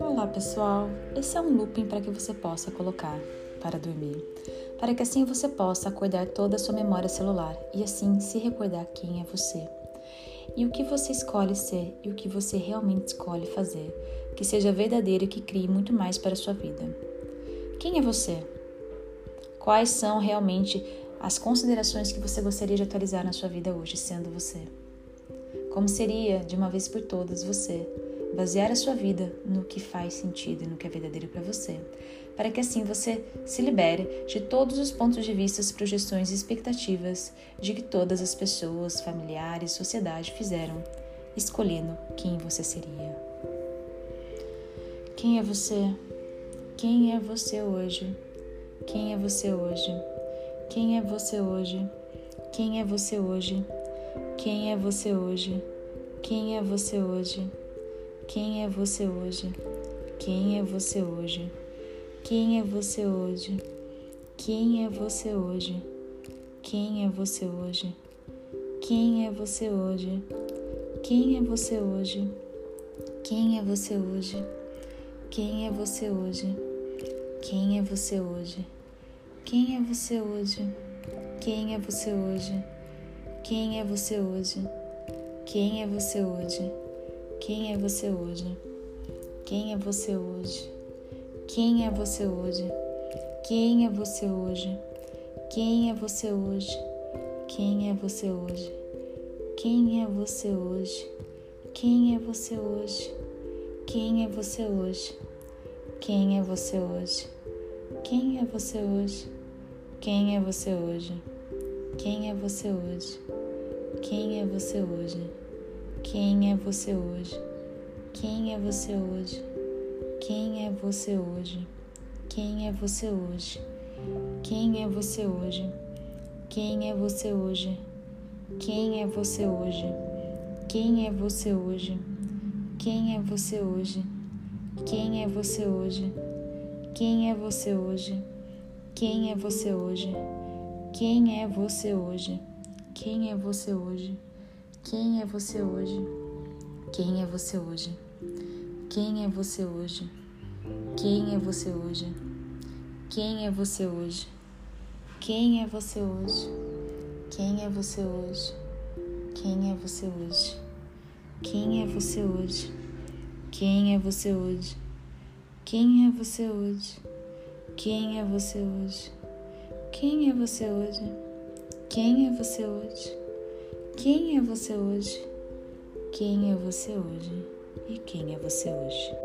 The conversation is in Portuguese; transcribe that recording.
Olá pessoal, esse é um looping para que você possa colocar para dormir, para que assim você possa acordar toda a sua memória celular e assim se recordar quem é você e o que você escolhe ser e o que você realmente escolhe fazer, que seja verdadeiro e que crie muito mais para a sua vida. Quem é você? Quais são realmente as considerações que você gostaria de atualizar na sua vida hoje, sendo você? Como seria, de uma vez por todas, você basear a sua vida no que faz sentido e no que é verdadeiro para você, para que assim você se libere de todos os pontos de vista, projeções e expectativas de que todas as pessoas, familiares, sociedade fizeram, escolhendo quem você seria. Quem é você? Quem é você hoje? Quem é você hoje? Quem é você hoje? Quem é você hoje? Quem é você hoje? Quem é você hoje? Quem é você hoje? Quem é você hoje? Quem é você hoje? Quem é você hoje? Quem é você hoje? Quem é você hoje? Quem é você hoje? Quem é você hoje? Quem é você hoje? Quem é você hoje? Quem é você hoje? Quem é você hoje? Quem é você hoje? Quem é você hoje? Quem é você hoje? Quem é você hoje? Quem é você hoje? Quem é você hoje? Quem é você hoje? Quem é você hoje? Quem é você hoje? Quem é você hoje? Quem é você hoje? Quem é você hoje? Quem é você hoje? Quem é você hoje? Quem é você hoje? Quem é você hoje? Quem é você hoje? Quem é você hoje? Quem é você hoje? Quem é você hoje? Quem é você hoje? Quem é você hoje? Quem é você hoje? Quem é você hoje? Quem é você hoje? Quem é você hoje? Quem é você hoje? Quem é você hoje? Quem é você hoje? Quem é você hoje? Quem é você hoje? Quem é você hoje? Quem é você hoje? Quem é você hoje? Quem é você hoje? Quem é você hoje? Quem é você hoje? Quem é você hoje? Quem é você hoje? Quem é você hoje? Quem é você hoje? Quem é você hoje? Quem é você hoje? Quem é você hoje? Quem é você hoje? Quem é você hoje? E quem é você hoje?